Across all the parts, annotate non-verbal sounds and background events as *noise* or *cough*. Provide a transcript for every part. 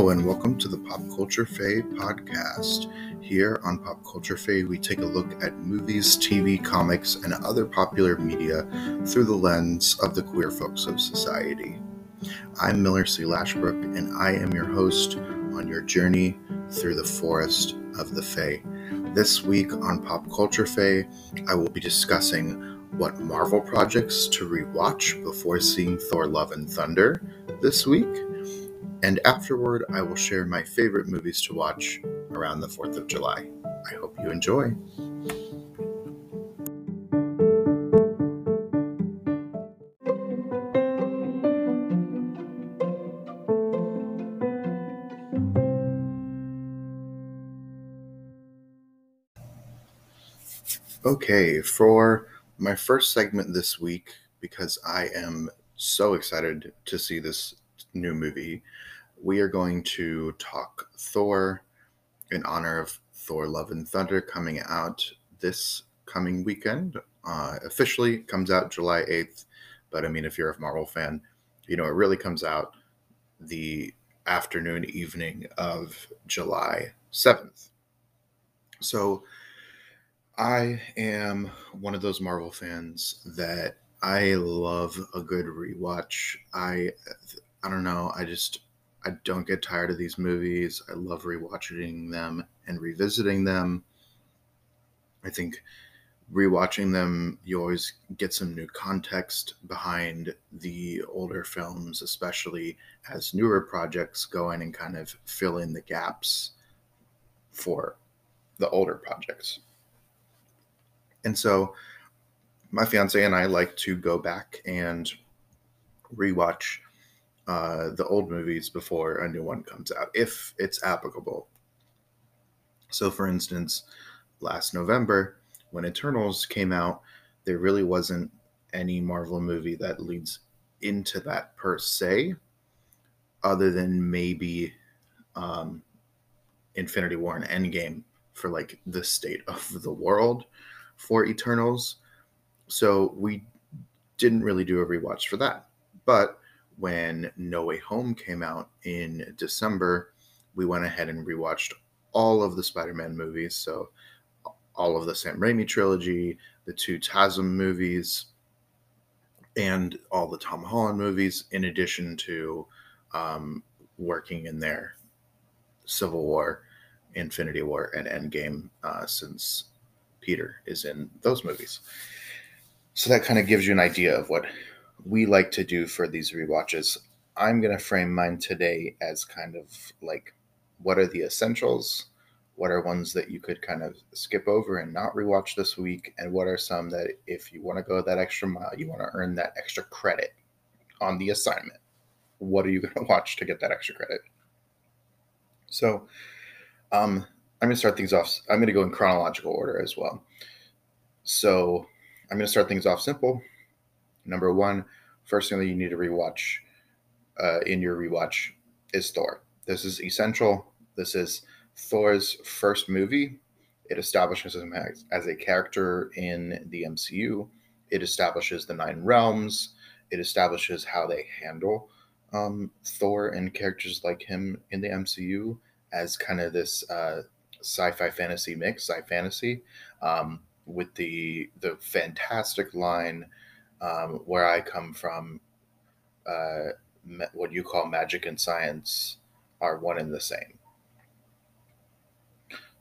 Hello, and welcome to the Pop Culture Fae podcast. Here on Pop Culture Fae, we take a look at movies, TV, comics, and other popular media through the lens of the queer folks of society. I'm Miller C. Lashbrook, and I am your host on your journey through the forest of the Fae. This week on Pop Culture Fae, I will be discussing what Marvel projects to rewatch before seeing Thor Love and Thunder this week and afterward, I will share my favorite movies to watch around the 4th of July. I hope you enjoy. Okay, for my first segment this week, because I am so excited to see this new movie, we are going to talk Thor in honor of Thor Love and Thunder coming out this coming weekend. Uh, officially comes out July 8th, but I mean, if you're a Marvel fan, you know, it really comes out the afternoon, evening of July 7th. So I am one of those Marvel fans that I love a good rewatch. I I don't know, I just I don't get tired of these movies. I love rewatching them and revisiting them. I think rewatching them, you always get some new context behind the older films, especially as newer projects go in and kind of fill in the gaps for the older projects. And so my fiance and I like to go back and rewatch uh, the old movies before a new one comes out, if it's applicable. So, for instance, last November, when Eternals came out, there really wasn't any Marvel movie that leads into that per se, other than maybe um, Infinity War and Endgame for like the state of the world for Eternals. So we didn't really do a rewatch for that. But when No Way Home came out in December, we went ahead and rewatched all of the Spider Man movies. So, all of the Sam Raimi trilogy, the two TASM movies, and all the Tom Holland movies, in addition to um, working in their Civil War, Infinity War, and Endgame uh, since Peter is in those movies. So that kind of gives you an idea of what we like to do for these re-watches. I'm going to frame mine today as kind of like what are the essentials? What are ones that you could kind of skip over and not rewatch this week? And what are some that if you want to go that extra mile, you want to earn that extra credit on the assignment? What are you *laughs* going to watch to get that extra credit? So, um, I'm going to start things off. I'm going to go in chronological order as well. So, I'm going to start things off simple Number one, first thing that you need to rewatch uh, in your rewatch is Thor. This is essential. This is Thor's first movie. It establishes him as, as a character in the MCU. It establishes the Nine Realms. It establishes how they handle um, Thor and characters like him in the MCU as kind of this uh, sci-fi fantasy mix, sci fantasy, um, with the the fantastic line um, where I come from, uh, what you call magic and science are one and the same.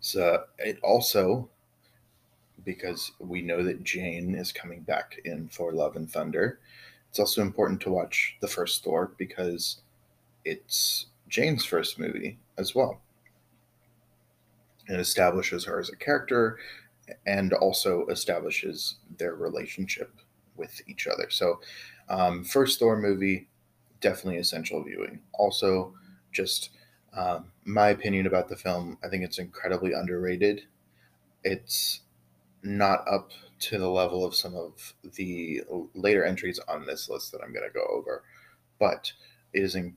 So it also, because we know that Jane is coming back in Thor Love and Thunder, it's also important to watch the first Thor because it's Jane's first movie as well. It establishes her as a character and also establishes their relationship with each other. So, um, first Thor movie, definitely essential viewing. Also, just um, my opinion about the film, I think it's incredibly underrated. It's not up to the level of some of the later entries on this list that I'm going to go over, but it is a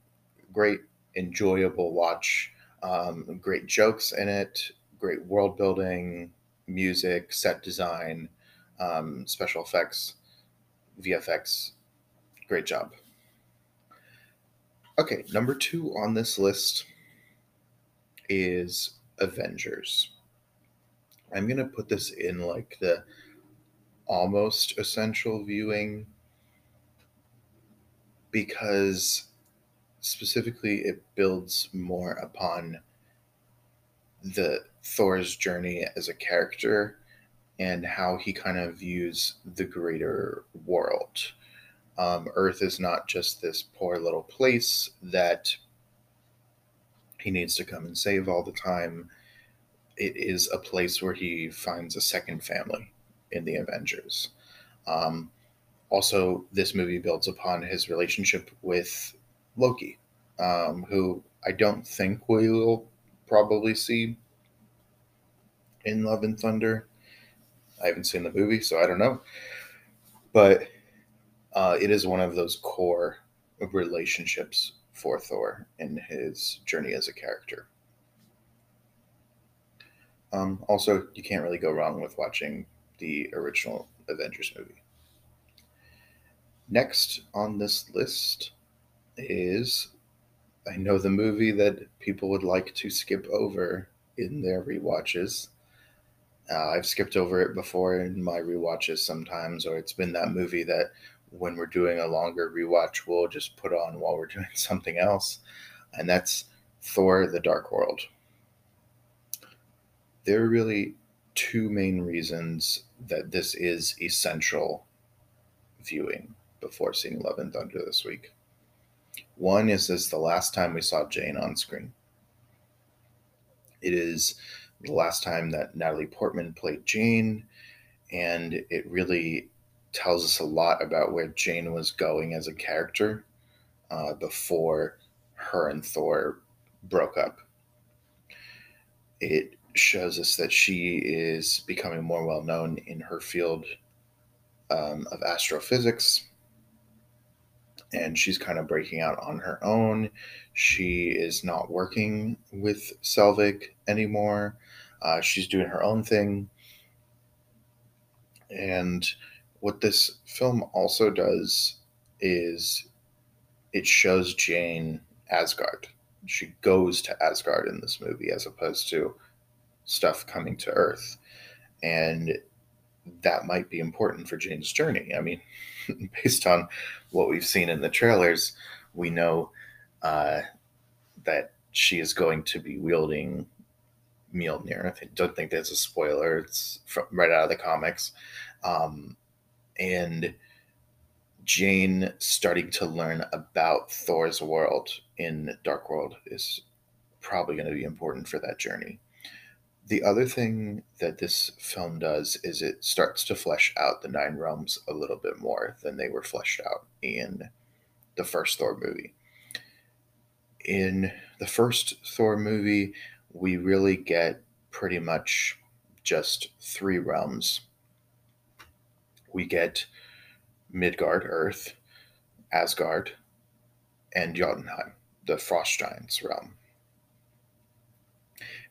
great, enjoyable watch. Um, great jokes in it, great world building, music, set design, um, special effects. VFX. Great job. Okay, number two on this list is Avengers. I'm going to put this in like the almost essential viewing because specifically it builds more upon the Thor's journey as a character and how he kind of views the greater world. Um, Earth is not just this poor little place that he needs to come and save all the time. It is a place where he finds a second family in the Avengers. Um, also, this movie builds upon his relationship with Loki, um, who I don't think we will probably see in Love and Thunder. I haven't seen the movie, so I don't know. But uh, it is one of those core relationships for Thor in his journey as a character. Um, also, you can't really go wrong with watching the original Avengers movie. Next on this list is I know the movie that people would like to skip over in their re-watches. Uh, I've skipped over it before in my re-watches sometimes, or it's been that movie that when we're doing a longer rewatch, we'll just put on while we're *laughs* doing something else. And that's Thor the Dark World. There are really two main reasons that this is essential viewing before seeing Love and Thunder this week. One is this the last time we saw Jane on screen. It is the last time that Natalie Portman played Jane, and it really tells us a lot about where Jane was going as a character uh, before her and Thor broke up. It shows us that she is becoming more well known in her field um, of astrophysics. And she's kind of breaking out on her own. She is not working with Selvig anymore. Uh, she's doing her own thing. And what this film also does is it shows Jane Asgard. She goes to Asgard in this movie as opposed to stuff coming to Earth. And that might be important for Jane's journey. I mean, *laughs* based on what we've seen in the trailers, we know uh, that she is going to be wielding Mjolnir. I don't think that's a spoiler. It's from, right out of the comics. Um, and Jane starting to learn about Thor's world in Dark World is probably going to be important for that journey. The other thing that this film does is it starts to flesh out the Nine Realms a little bit more than they were fleshed out in the first Thor movie. In the first Thor movie, we really get pretty much just three realms we get Midgard, Earth, Asgard, and Jotunheim, the Frost Giants realm.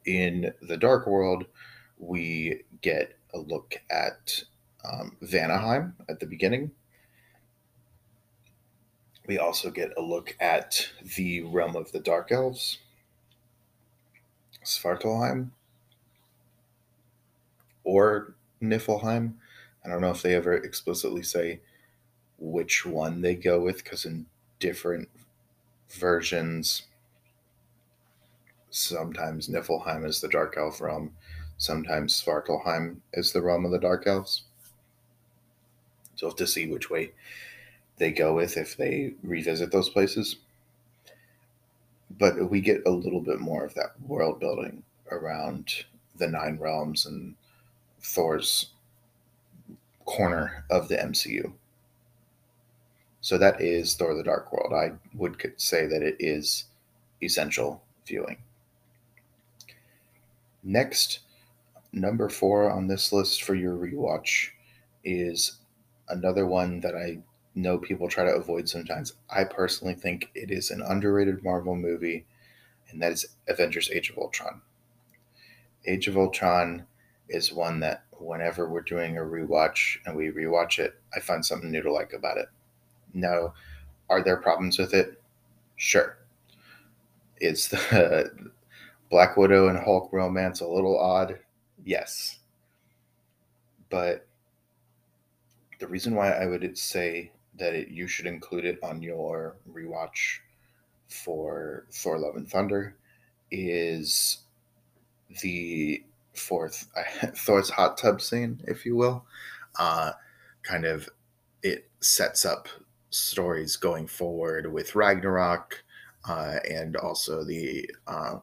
In the Dark World, we get a look at um, Vanaheim at the beginning. We also get a look at the realm of the Dark Elves, Svartalheim, or Niflheim, I don't know if they ever explicitly say which one they go with because in different versions, sometimes Niflheim is the Dark Elf realm, sometimes Svartalheim is the realm of the Dark Elves. So we'll have to see which way they go with if they revisit those places. But we get a little bit more of that world building around the Nine Realms and Thor's corner of the MCU. So that is Thor the Dark World. I would say that it is essential viewing. Next, number four on this list for your rewatch is another one that I know people try to avoid sometimes. I personally think it is an underrated Marvel movie, and that is Avengers Age of Ultron. Age of Ultron is one that whenever we're doing a rewatch and we rewatch it, I find something new to like about it. Now, are there problems with it? Sure. It's the *laughs* Black Widow and Hulk romance a little odd? Yes. But the reason why I would say that it, you should include it on your rewatch for Thor Love and Thunder is the fourth *laughs* Thor's hot tub scene, if you will. Uh, kind of it sets up stories going forward with Ragnarok uh, and also the uh,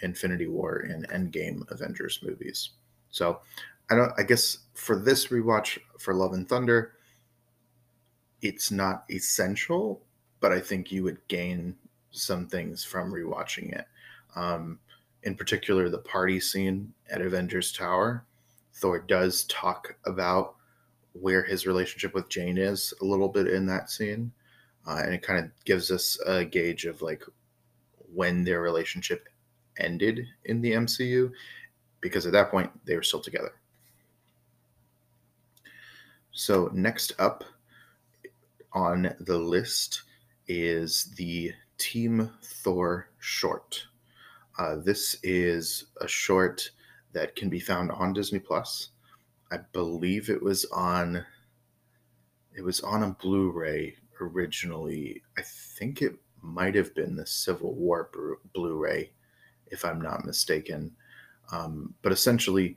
Infinity War and Endgame Avengers movies. So I don't. I guess for this rewatch for Love and Thunder, it's not essential, but I think you would gain some things from rewatching it. Um, in particular, the party scene at Avengers Tower. Thor does talk about where his relationship with Jane is a little bit in that scene. Uh, and it kind of gives us a gauge of like when their relationship ended in the MCU, because at that point they were still together. So, next up on the list is the Team Thor short. Uh, this is a short that can be found on Disney Plus. I believe it was on it was on a Blu-ray originally. I think it might have been the Civil War Blu-ray, if I'm not mistaken. Um, but essentially,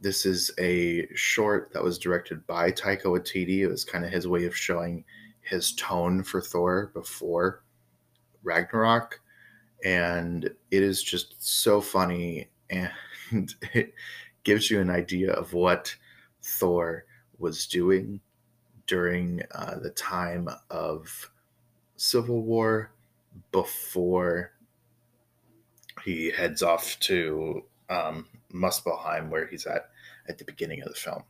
this is a short that was directed by Taika Waititi. It was kind of his way of showing his tone for Thor before Ragnarok, and it is just so funny and *laughs* it gives you an idea of what Thor was doing during uh, the time of Civil War before he heads off to um, Muspelheim, where he's at at the beginning of the film.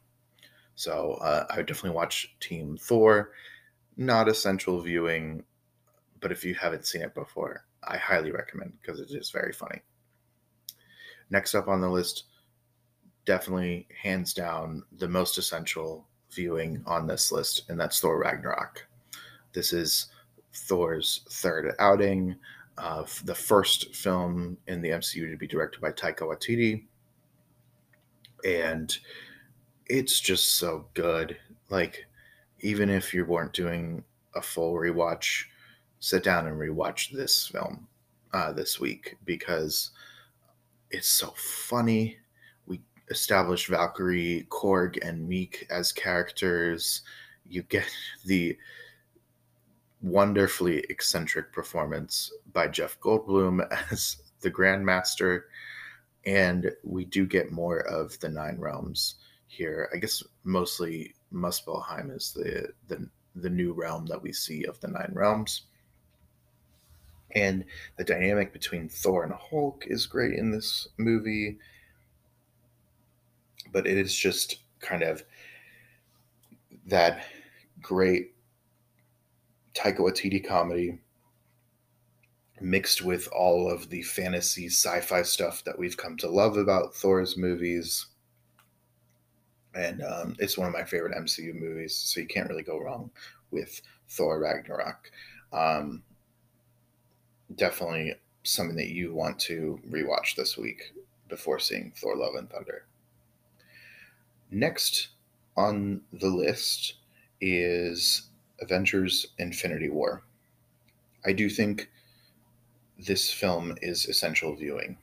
So uh, I would definitely watch Team Thor. Not essential viewing, but if you haven't seen it before, I highly recommend because it is very funny. Next up on the list, definitely hands down the most essential viewing on this list, and that's Thor Ragnarok. This is Thor's third outing, uh, the first film in the MCU to be directed by Taika Waititi, and it's just so good. Like, even if you weren't doing a full rewatch, sit down and rewatch this film uh, this week because it's so funny. We established Valkyrie, Korg, and Miek as characters. You get *laughs* the wonderfully eccentric performance by Jeff Goldblum *laughs* as the Grandmaster. And we do get more of the Nine Realms here. I guess mostly Muspelheim is the, the the new realm that we see of the Nine Realms. And the dynamic between Thor and Hulk is great in this movie. But it is just kind of that great Taika Waititi comedy mixed with all of the fantasy sci-fi stuff that we've come to love about Thor's movies. And um, it's one of my favorite MCU movies, so you can't really go wrong with Thor Ragnarok. Um, definitely something that you want to rewatch this week before seeing Thor Love and Thunder. Next on the list is Avengers Infinity War. I do think this film is essential viewing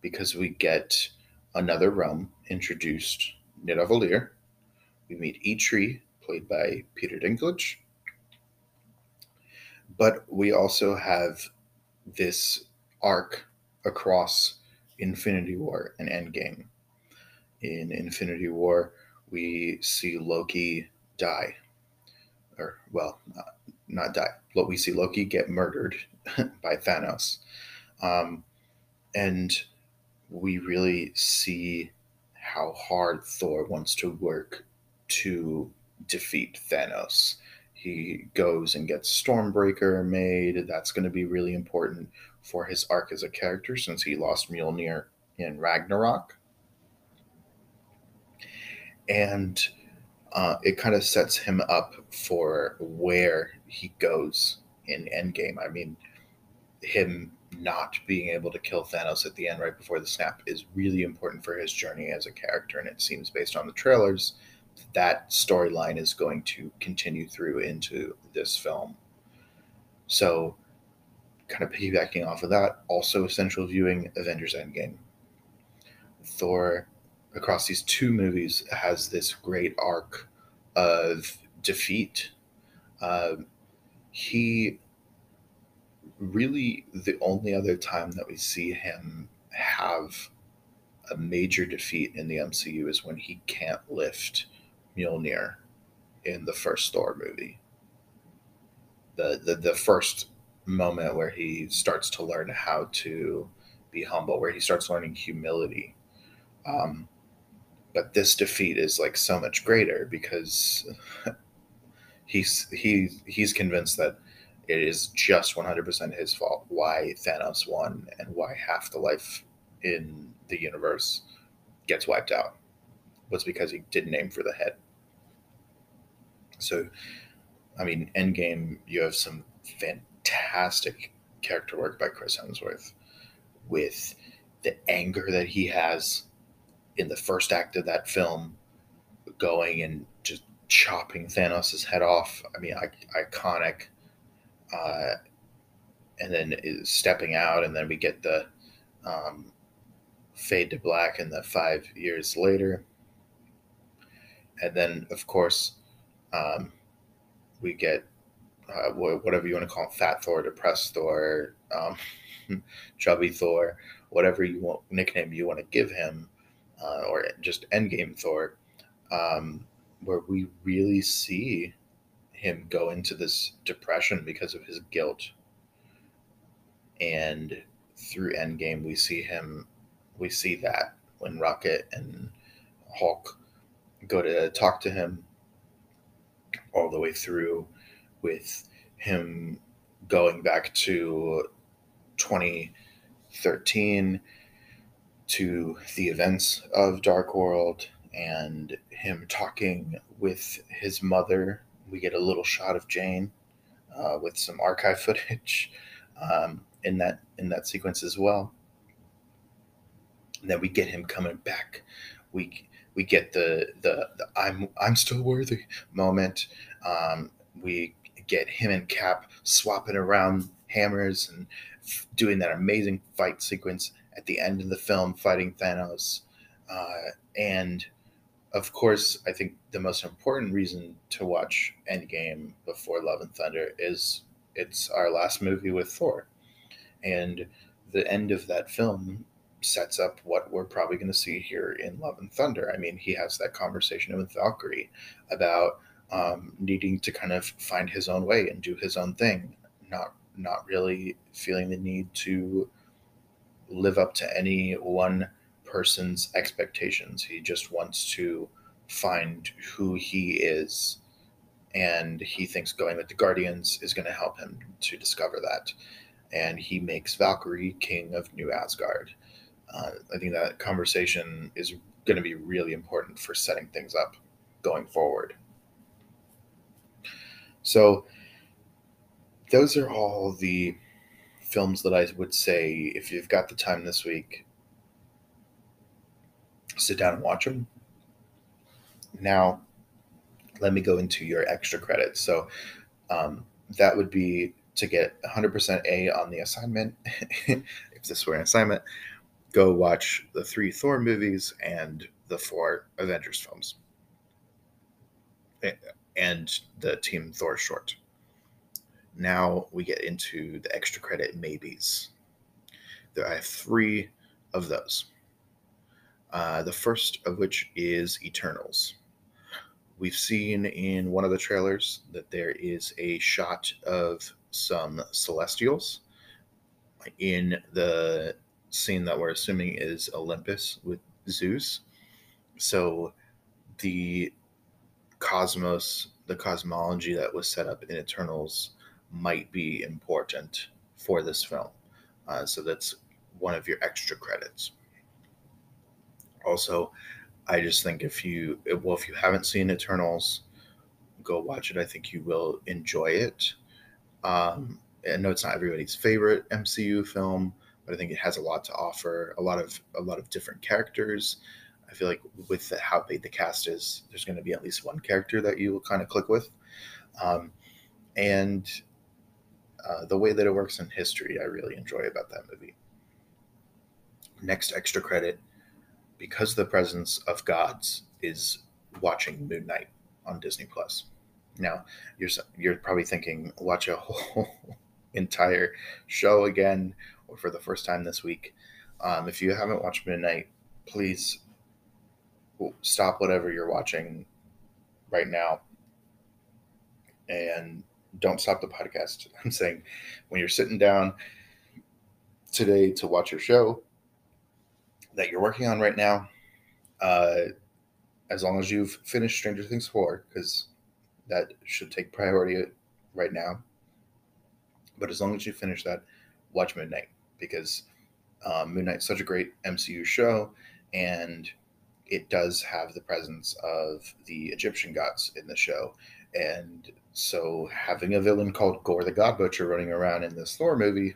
because we get another realm introduced, Nidavellir. We meet Eitri, played by Peter Dinklage. But we also have this arc across Infinity War and Endgame. In Infinity War, we see Loki die, or well, not, not die. But we see Loki get murdered *laughs* by Thanos, um, and we really see how hard Thor wants to work to defeat Thanos he goes and gets Stormbreaker made. That's going to be really important for his arc as a character since he lost Mjolnir in Ragnarok. And uh, it kind of sets him up for where he goes in Endgame. I mean, him not being able to kill Thanos at the end right before the snap is really important for his journey as a character. And it seems based on the trailers, that storyline is going to continue through into this film. So, kind of piggybacking off of that, also essential viewing Avengers Endgame. Thor, across these two movies, has this great arc of defeat. Uh, he really the only other time that we see him have a major defeat in the MCU is when he can't lift Mjolnir in the first Thor movie. The, the the first moment where he starts to learn how to be humble, where he starts learning humility. Um, but this defeat is like so much greater because *laughs* he's he he's convinced that it is just 100% his fault why Thanos won and why half the life in the universe gets wiped out was because he didn't aim for the head. So, I mean, Endgame, you have some fantastic character work by Chris Hemsworth with the anger that he has in the first act of that film, going and just chopping Thanos' head off. I mean, iconic uh, and then stepping out, and then we get the um, fade to black, and the five years later, and then of course um, we get uh, whatever you want to call him, Fat Thor, Depressed Thor, um, *laughs* Chubby Thor, whatever you want nickname you want to give him, uh, or just Endgame Thor, um, where we really see him go into this depression because of his guilt. And through Endgame, we see him, we see that when Rocket and Hulk go to talk to him all the way through with him going back to 2013 to the events of Dark World and him talking with his mother we get a little shot of Jane uh, with some archive *laughs* footage um, in that in that sequence as well. And then we get him coming back. We we get the the, the I'm I'm still worthy moment. Um, we get him and Cap swapping around hammers and f- doing that amazing fight sequence at the end of the film, fighting Thanos. Uh, and of course, I think the most important reason to watch Endgame before Love and Thunder is it's our last movie with Thor. And the end of that film sets up what we're probably going to see here in Love and Thunder. I mean, he has that conversation with Valkyrie about um, needing to kind of find his own way and do his own thing, not not really feeling the need to live up to any one person's expectations. He just wants to find who he is. And he thinks going with the Guardians is going to help him to discover that. And he makes Valkyrie king of New Asgard. Uh, I think that conversation is going to be really important for setting things up going forward. So, those are all the films that I would say if you've got the time this week, sit down and watch them. Now, let me go into your extra credits. So, um, that would be to get 100% A on the assignment. *laughs* if this were an assignment, go watch the three Thor movies and the four Avengers films and the Team Thor short. Now we get into the extra credit maybes. There I have three of those. Uh, the first of which is Eternals. We've seen in one of the trailers that there is a shot of some Celestials in the scene that we're assuming is Olympus with Zeus. So the cosmos, the cosmology that was set up in Eternals might be important for this film. Uh, so that's one of your extra credits. Also, I just think if you well if you haven't seen Eternals, go watch it. I think you will enjoy it. Um, I know it's not everybody's favorite MCU film, but I think it has a lot to offer. A lot of a lot of different characters. I feel like with the, how big the cast is, there's going to be at least one character that you will kind of click with, um, and uh, the way that it works in history, I really enjoy about that movie. Next extra credit, because the presence of gods is watching Moon Knight on Disney Plus. Now, you're you're probably thinking, watch a *laughs* whole entire show again, or for the first time this week. Um, if you haven't watched Moon Knight, please stop whatever you're watching right now and don't stop the podcast. *laughs* I'm saying when you're sitting down today to watch your show that you're working on right now, uh, as long as you've finished Stranger Things 4, because that should take priority right now. But as long as you finish that, watch Moon Knight, because um, Knight's such a great MCU show, and it does have the presence of the Egyptian gods in the show. And so having a villain called Gorr the God Butcher running around in this Thor movie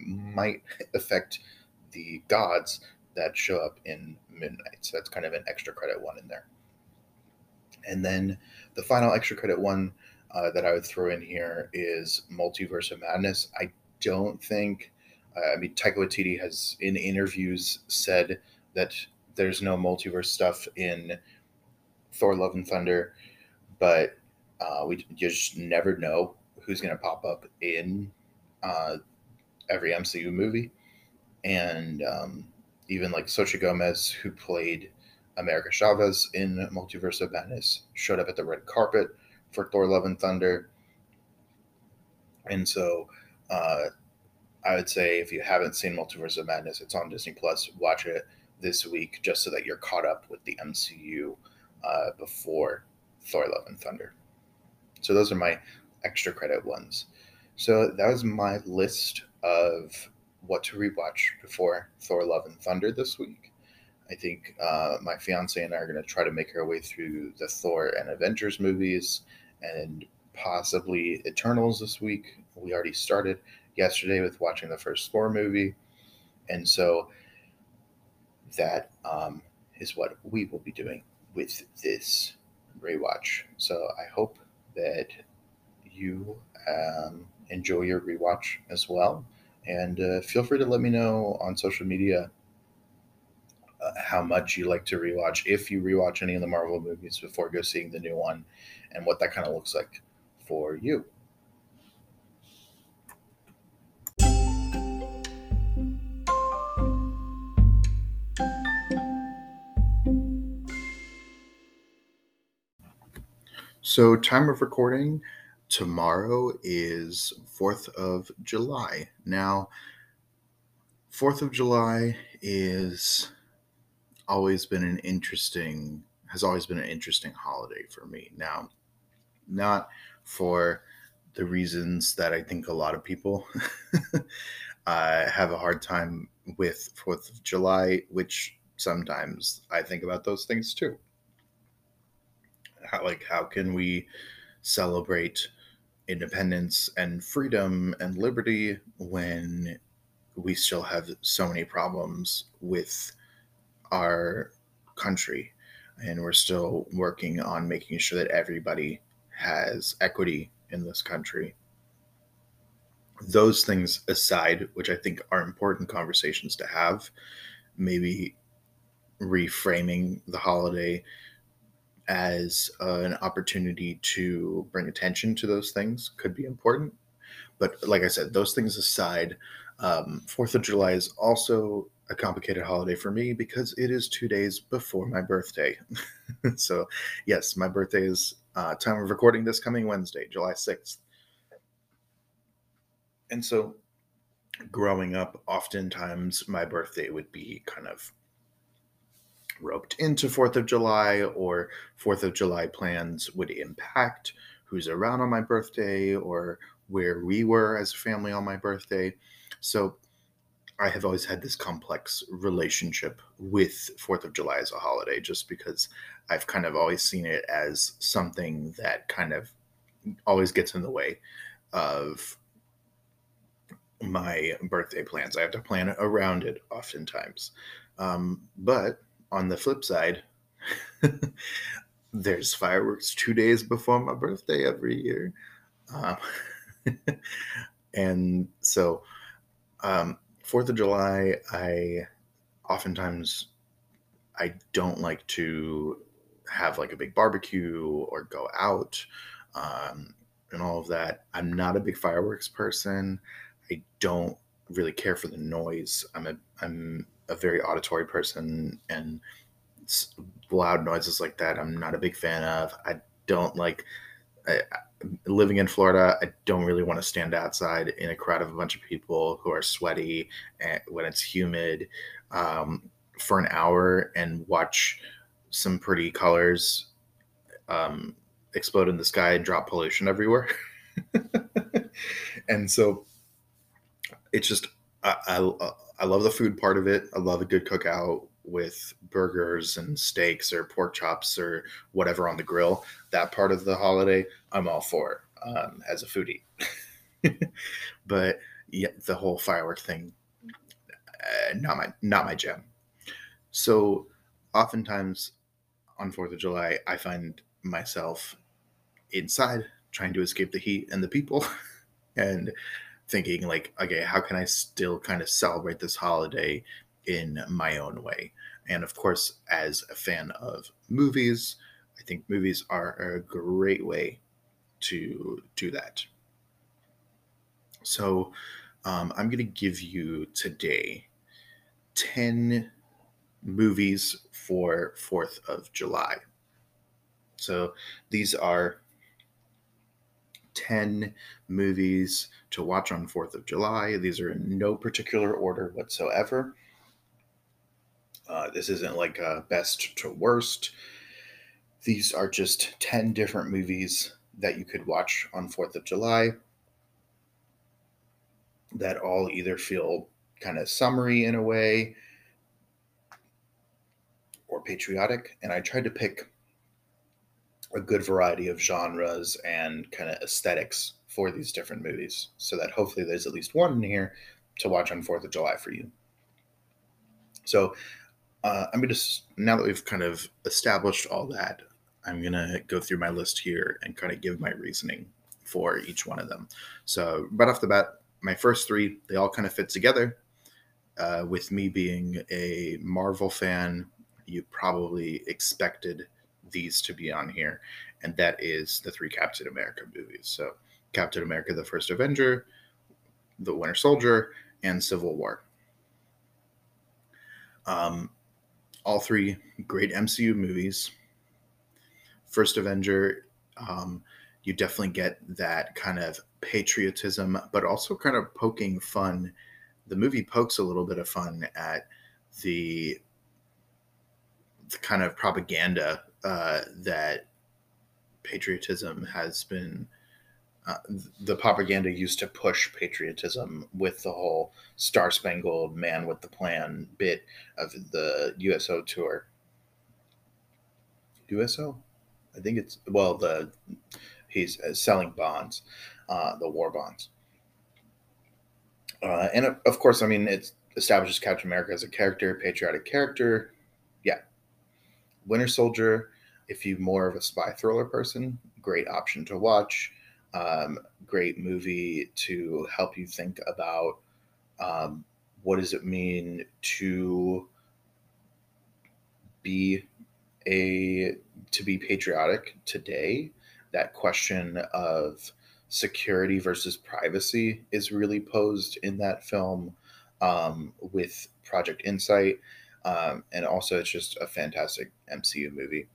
might *laughs* affect the gods that show up in Moon Knight. So that's kind of an extra credit one in there. And then the final extra credit one uh, that I would throw in here is Multiverse of Madness. I don't think, uh, I mean, Taika Waititi has in interviews said that there's no multiverse stuff in Thor: Love and Thunder, but uh, we just never know who's going to pop up in uh, every MCU movie, and um, even like Xochitl Gomez, who played America Chavez in Multiverse of Madness, showed up at the red carpet for Thor: Love and Thunder, and so. Uh, I would say if you haven't seen Multiverse of Madness, it's on Disney Plus. Watch it this week just so that you're caught up with the MCU uh, before Thor: Love and Thunder. So those are my extra credit ones. So that was my list of what to rewatch before Thor: Love and Thunder this week. I think uh, my fiance and I are going to try to make our way through the Thor and Avengers movies and possibly Eternals this week. We already started yesterday with watching the first Thor movie. And so that um, is what we will be doing with this rewatch. So I hope that you um, enjoy your rewatch as well. And uh, feel free to let me know on social media uh, how much you like to rewatch, if you rewatch any of the Marvel movies before go seeing the new one, and what that kind of looks like for you. So, time of recording tomorrow is 4th of July. Now, 4th of July is always been an interesting has always been an interesting holiday for me. Now, not for the reasons that I think a lot of people *laughs* uh, have a hard time with 4th of July, which sometimes I think about those things too how like how can we celebrate independence and freedom and liberty when we still have so many problems with our country. And we're still working on making sure that everybody has equity in this country. Those things aside which i think are important conversations to have maybe reframing the holiday as uh, an opportunity to bring attention to those things could be important. But like I said, those things aside, um, Fourth of July is also a complicated holiday for me because it is two days before my birthday. *laughs* so, yes, my birthday is uh, time of recording this coming Wednesday, July 6th. And so, growing up, oftentimes my birthday would be kind of roped into Fourth of July or Fourth of July plans would impact who's around on my birthday or where we were as a family on my birthday. So I have always had this complex relationship with Fourth of July as a holiday, just because I've kind of always seen it as something that kind of always gets in the way of my birthday plans. I have to plan around it oftentimes. Um, but on the flip side, *laughs* there's fireworks two days before my birthday every year. Um, *laughs* and so, um, Fourth of July, I oftentimes I don't like to have like a big barbecue or go out um, and all of that. I'm not a big fireworks person. I don't really care for the noise. I'm a I'm a very auditory person, and loud noises like that I'm not a big fan of. I don't like. I, living in Florida, I don't really want to stand outside in a crowd of a bunch of people who are sweaty and when it's humid um, for an hour and watch some pretty colors um, explode in the sky and drop pollution everywhere. *laughs* and so it's just I, I, I love the food part of it. I love a good cookout with burgers and steaks or pork chops or whatever on the grill. That part of the holiday, I'm all for um, as a foodie. *laughs* but yeah, the whole firework thing, uh, not my not my jam. So oftentimes on Fourth of July, I find myself inside trying to escape the heat and the people, *laughs* and thinking like, okay, how can I still kind of celebrate this holiday in my own way? And of course, as a fan of movies, I think movies are a great way to do that. So um, I'm going to give you today 10 movies for 4th of July. So these are 10 movies to watch on 4th of July. These are in no particular order whatsoever. Uh, this isn't like a best to worst. These are just 10 different movies that you could watch on 4th of July that all either feel kind of summary in a way or patriotic. And I tried to pick a good variety of genres and kind of aesthetics for these different movies so that hopefully there's at least one in here to watch on 4th of July for you. So uh, I'm going to, now that we've kind of established all that, I'm going to go through my list here and kind of give my reasoning for each one of them. So, right off the bat, my first three, they all kind of fit together. Uh, with me being a Marvel fan, you probably expected these to be on here, and that is the three Captain America movies. So, Captain America: The First Avenger, The Winter Soldier, and Civil War. Um, all three great MCU movies. First Avenger, um, you definitely get that kind of patriotism, but also kind of poking fun. The movie pokes a little bit of fun at the, the kind of propaganda uh, that patriotism has been uh, the propaganda used to push patriotism with the whole Star Spangled Man with the Plan bit of the USO tour. USO? I think it's, well, the he's uh, selling bonds, uh, the war bonds. Uh, and of course, I mean, it establishes Captain America as a character, patriotic character. Yeah. Winter Soldier, if you're more of a spy thriller person, great option to watch. Um, great movie to help you think about um, what does it mean to be a to be patriotic today? That question of security versus privacy is really posed in that film um, with project insight um, and also it's just a fantastic mcu movie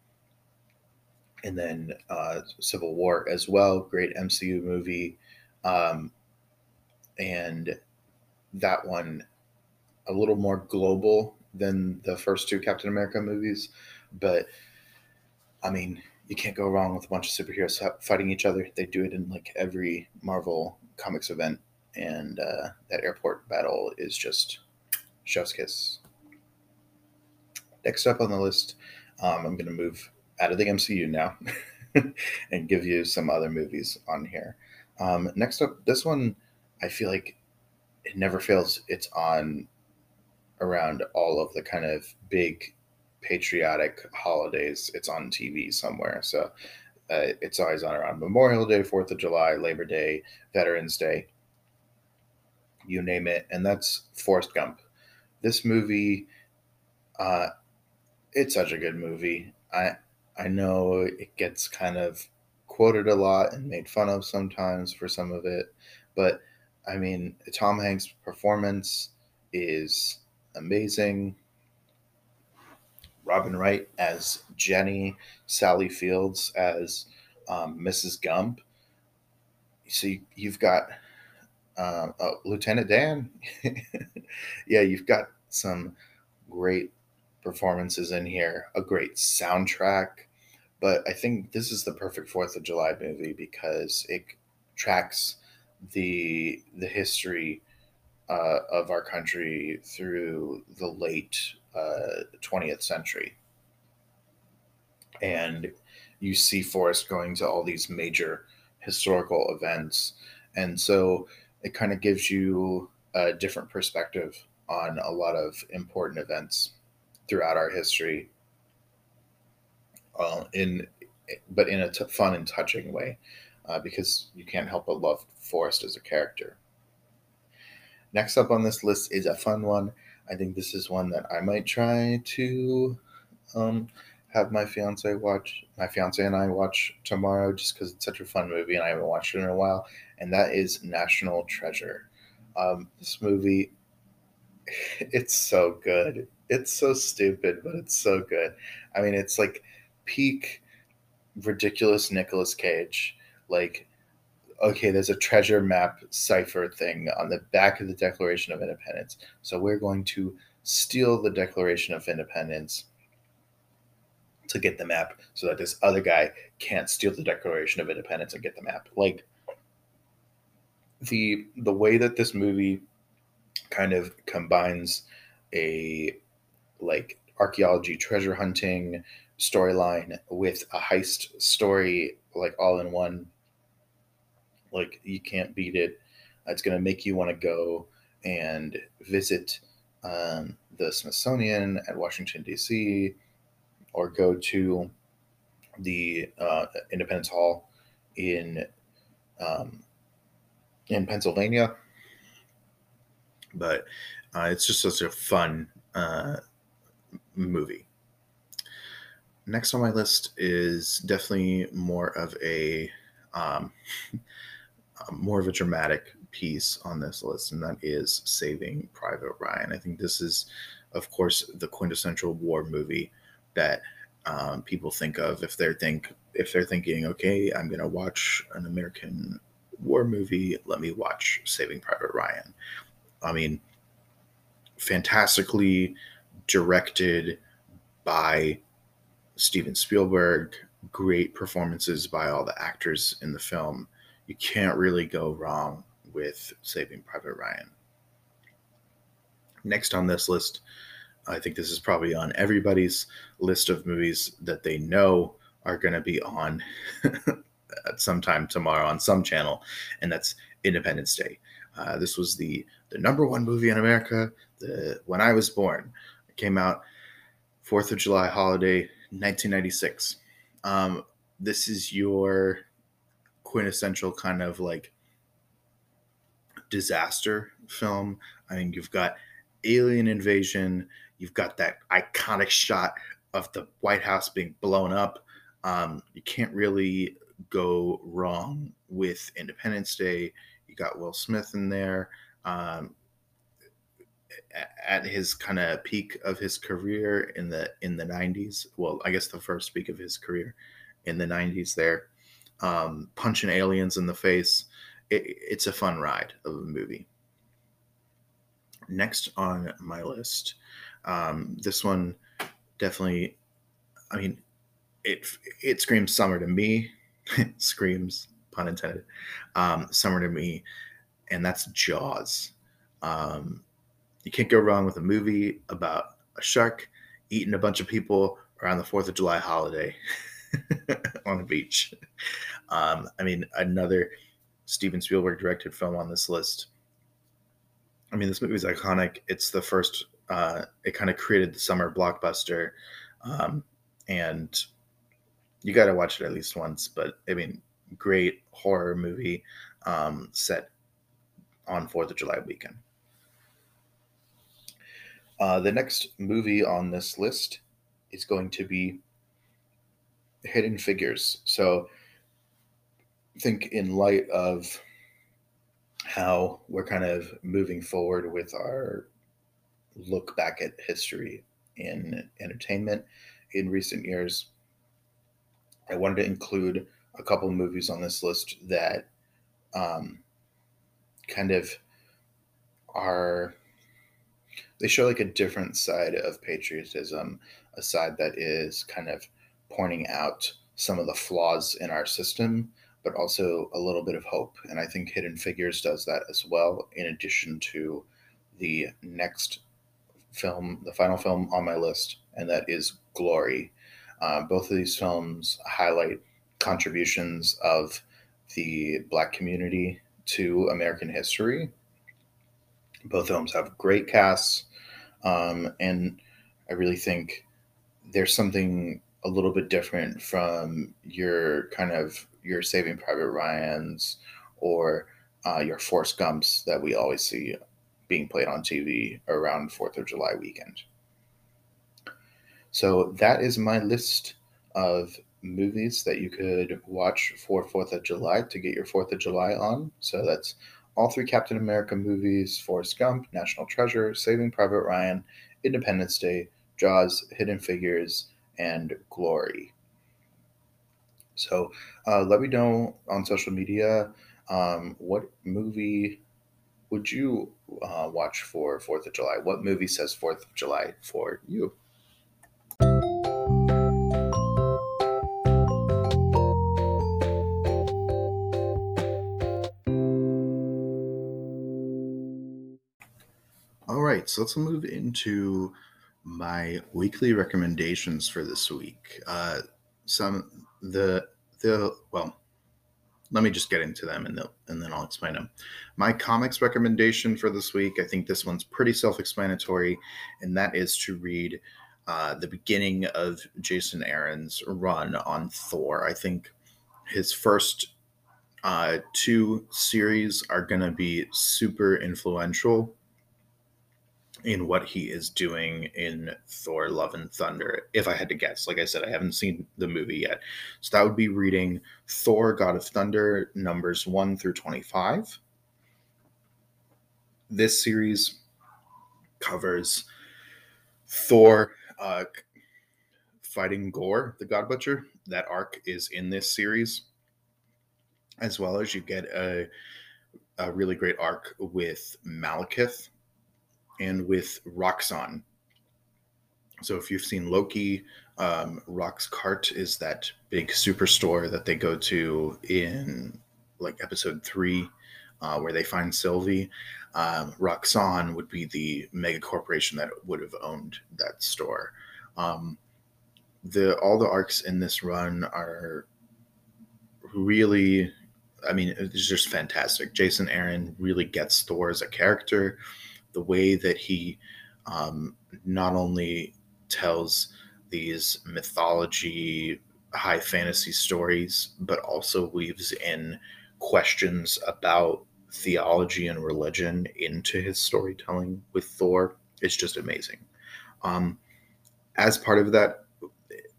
and then uh, Civil War as well. Great MCU movie, um, and that one a little more global than the first two Captain America movies, but I mean, you can't go wrong with a bunch of superheroes fighting each other. They do it in like every Marvel comics event, and uh, that airport battle is just chef's kiss. Next up on the list, um, I'm going to move out of the MCU now *laughs* and give you some other movies on here. Um, next up, this one I feel like it never fails. It's on around all of the kind of big patriotic holidays. It's on TV somewhere. So uh, it's always on around Memorial Day, Fourth of July, Labor Day, Veterans Day, you name it. And that's Forrest Gump. This movie, uh, it's such a good movie. I I know it gets kind of quoted a lot and made fun of sometimes for some of it, but I mean, Tom Hanks' performance is amazing. Robin Wright as Jenny, Sally Fields as um, Mrs. Gump. So you, have got uh, oh, Lieutenant Dan. *laughs* yeah, you've got some great performances in here, a great soundtrack. But I think this is the perfect Fourth of July movie because it tracks the the history uh, of our country through the late uh, 20th century. And you see Forrest going to all these major historical events. And so it kind of gives you a different perspective on a lot of important events throughout our history. Uh, in but in a t- fun and touching way, uh, because you can't help but love Forrest as a character. Next up on this list is a fun one. I think this is one that I might try to um, have my fiance watch. My fiance and I watch tomorrow just because it's such a fun movie and I haven't watched it in a while. And that is National Treasure. Um, this movie, *laughs* it's so good. It's so stupid, but it's so good. I mean, it's like peak ridiculous Nicolas Cage. Like okay, there's a treasure map cipher thing on the back of the Declaration of Independence. So we're going to steal the Declaration of Independence to get the map so that this other guy can't steal the Declaration of Independence and get the map. Like the the way that this movie kind of combines a like archaeology treasure hunting storyline with a heist story like all in one like you can't beat it. It's going to make you want to go and visit um, the Smithsonian at Washington D.C. or go to the uh, Independence Hall in um, in Pennsylvania. But uh, it's just such a fun uh, movie. Next on my list is definitely more of a um, *laughs* more of a dramatic piece on this list, and that is Saving Private Ryan. I think this is, of course, the quintessential war movie that um, people think of if they're think if they're thinking, okay, I'm gonna watch an American war movie. Let me watch Saving Private Ryan. I mean, fantastically directed by Steven Spielberg. Great performances by all the actors in the film you can't really go wrong with Saving Private Ryan. Next on this list, I think this is probably on everybody's list of movies that they know are going to be on *laughs* at some time tomorrow on some channel, and that's Independence Day. Uh, this was the the number one movie in America the, when I was born. It came out Fourth of July holiday, 1996. Um, this is your quintessential kind of like disaster film. I mean, you've got alien invasion, you've got that iconic shot of the White House being blown up. Um, you can't really go wrong with Independence Day. You got Will Smith in there. Um, at his kind of peak of his career in the in the 90s well i guess the first peak of his career in the 90s there um, punching aliens in the face. It, it's a fun ride of a movie. Next on my list, um, this one definitely. I mean, it it screams summer to me. *laughs* screams pun intended. Um, summer to me, and that's Jaws. Um, you can't go wrong with a movie about a shark eating a bunch of people around the Fourth of July holiday. *laughs* on a beach. Um, I mean, another Steven Spielberg directed film on this list. I mean, this movie is iconic. It's the first. Uh, it kind of created the summer blockbuster, um, and you got to watch it at least once. But I mean, great horror movie um, set on Fourth of July weekend. Uh, the next movie on this list is going to be Hidden Figures. So, think in light of how we're kind of moving forward with our look back at history in entertainment in recent years, I wanted to include a couple movies on this list that um, kind of are they show like a different side of patriotism, a side that is kind of pointing out some of the flaws in our system, but also a little bit of hope. And I think Hidden Figures does that as well, in addition to the next film, the final film on my list, and that is Glory. Uh, both of these films highlight contributions of the Black community to American history. Both films have great casts, um, and I really think there's something a little bit different from your kind of your Saving Private Ryan's or uh, your Forrest Gumps that we always see being played on TV around Fourth of July weekend. So that is my list of movies that you could watch for Fourth of July to get your Fourth of July on. So that's all three Captain America movies: Forrest Gump, National Treasure, Saving Private Ryan, Independence Day, Jaws, Hidden Figures, and Glory. So uh, let me know on social media um, what movie would you uh, watch for Fourth of July? What movie says Fourth of July for you? So let's move into my weekly recommendations for this week. Uh, some the the well, let me just get into them and and then I'll explain them. My comics recommendation for this week, I think this one's pretty self-explanatory, and that is to read uh, the beginning of Jason Aaron's run on Thor. I think his first uh, two series are going to be super influential in what he is doing in Thor Love and Thunder, if I had to guess. Like I said, I haven't seen the movie yet. So that would be reading Thor God of Thunder numbers 1 through 25. This series covers Thor uh, fighting Gorr, the God Butcher. That arc is in this series, as well as you get a, a really great arc with Malekith and with Roxxon. So if you've seen Loki, um, Roxxcart is that big superstore that they go to in like episode three, uh, where they find Sylvie. Um, Roxxon would be the mega corporation that would have owned that store. Um, the all the arcs in this run are really, I mean, it's just fantastic. Jason Aaron really gets Thor as a character the way that he um, not only tells these mythology, high fantasy stories, but also weaves in questions about theology and religion into his storytelling with Thor is just amazing. Um, as part of that,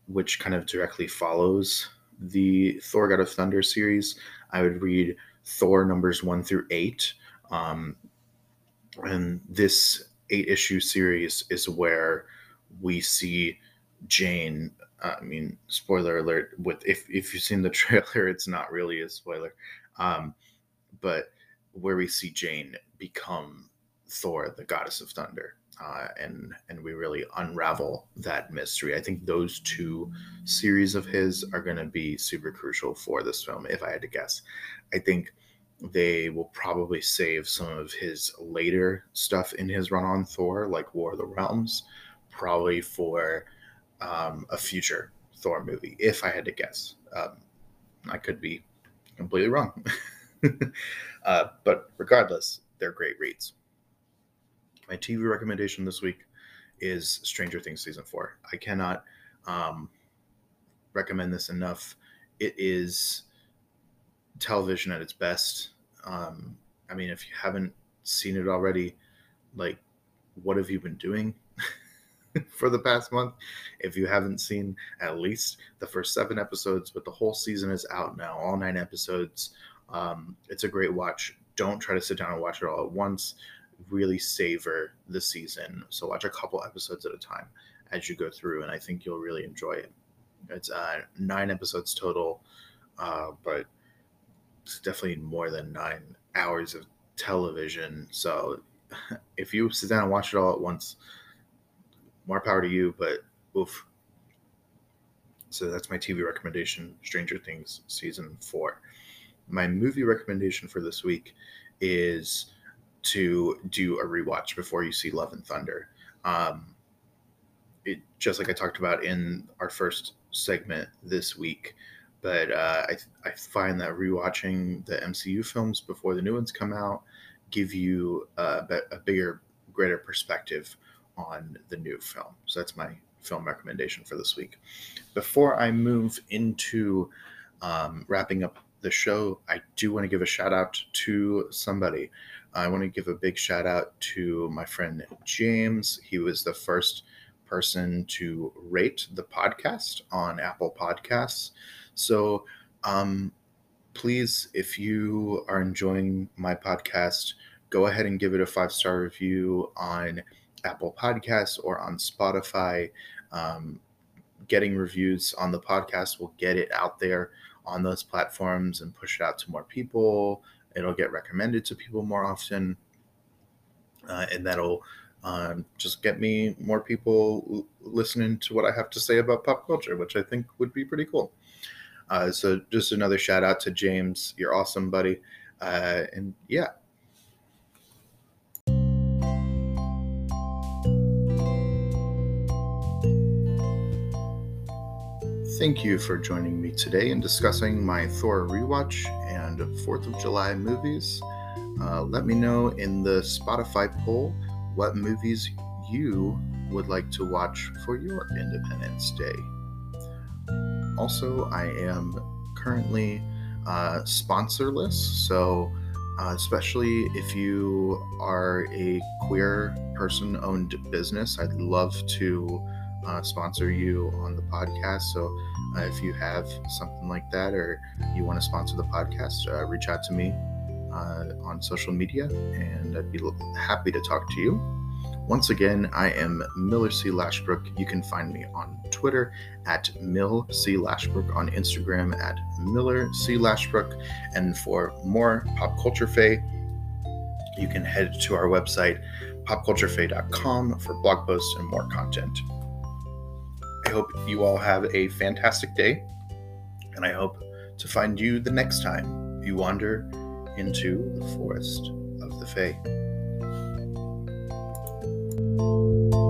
which kind of directly follows the Thor God of Thunder series, I would read Thor numbers one through eight. Um, and this eight issue series is where we see Jane. Uh, I mean, spoiler alert! With if if you've seen the *laughs* trailer, it's not really a spoiler, um, but where we see Jane become Thor, the goddess of thunder, uh, and and we really unravel that mystery. I think those two series of his are going to be super crucial for this film. If I had to guess, I think they will probably save some of his later stuff in his run on Thor, like War of the Realms, probably for um, a future Thor movie, if I had to guess. Um, I could be completely wrong. *laughs* uh, but regardless, they're great reads. my TV recommendation this week is Stranger Things season four. I cannot um, recommend this enough. It is television at its best. Um, I mean, if you haven't seen it already, like, what have you been doing *laughs* for the past month? If you haven't seen at least the first seven episodes, but the whole season is out now, all nine episodes. Um, it's a great watch. Don't try to sit down and watch it all at once. Really savor the season. So watch a couple episodes at a time as you go through, and I think you'll really enjoy it. It's uh, nine episodes total, uh, but it's definitely more than nine hours of television. So *laughs* if you sit down and watch it all at once, more power to you. But oof. So that's my TV recommendation: Stranger Things season four. My movie recommendation for this week is to do a rewatch before you see Love and Thunder. Um, it just like I talked about in our first segment this week. But uh, I, I find that rewatching the MCU films before the new ones come out give you a, a bigger, greater perspective on the new film. So that's my film recommendation for this week. Before I move into um, wrapping up the show, I do want to give a shout out to somebody. I want to give a big shout out to my friend James. He was the first person to rate the podcast on Apple Podcasts. So, um, please, if you are enjoying my podcast, go ahead and give it a five star review on Apple Podcasts or on Spotify. Um, getting reviews on the podcast will get it out there on those platforms and push it out to more people. It'll get recommended to people more often. Uh, and that'll um, just get me more people listening to what I have to say about pop culture, which I think would be pretty cool. Uh, so just another shout out to James. You're awesome, buddy. Uh, and yeah. Thank you for joining me today in discussing my Thor rewatch and 4th of July movies. Uh, let me know in the Spotify poll what movies you would like to watch for your Independence Day. Also, I am currently uh, sponsorless, so uh, especially if you are a queer person owned business, I'd love to uh, sponsor you on the podcast. So uh, if you have something like that or you want to sponsor the podcast, uh, reach out to me uh, on social media, and I'd be happy to talk to you. Once again, I am Miller C. Lashbrook. You can find me on Twitter at Mill C. Lashbrook, on Instagram at Miller C. Lashbrook. And for more pop culture fae, you can head to our website, popculturefae.com, for blog posts and more content. I hope you all have a fantastic day, and I hope to find you the next time you wander into the forest of the Fae. Música